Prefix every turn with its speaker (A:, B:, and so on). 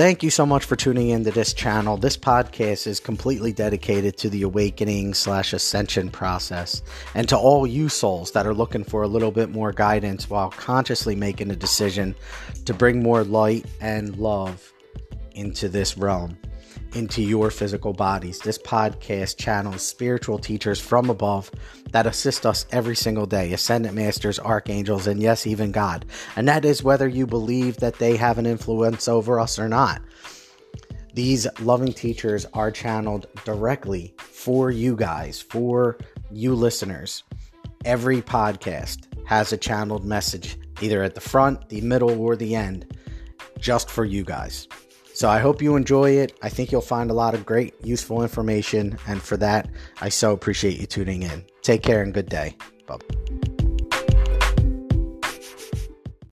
A: thank you so much for tuning into this channel. This podcast is completely dedicated to the awakening slash ascension process and to all you souls that are looking for a little bit more guidance while consciously making a decision to bring more light and love into this realm into your physical bodies. This podcast channels spiritual teachers from above that assist us every single day ascendant masters, archangels, and yes, even God. And that is whether you believe that they have an influence over us or not. These loving teachers are channeled directly for you guys, for you listeners. Every podcast has a channeled message, either at the front, the middle, or the end, just for you guys. So I hope you enjoy it. I think you'll find a lot of great, useful information. And for that, I so appreciate you tuning in. Take care and good day. Bye.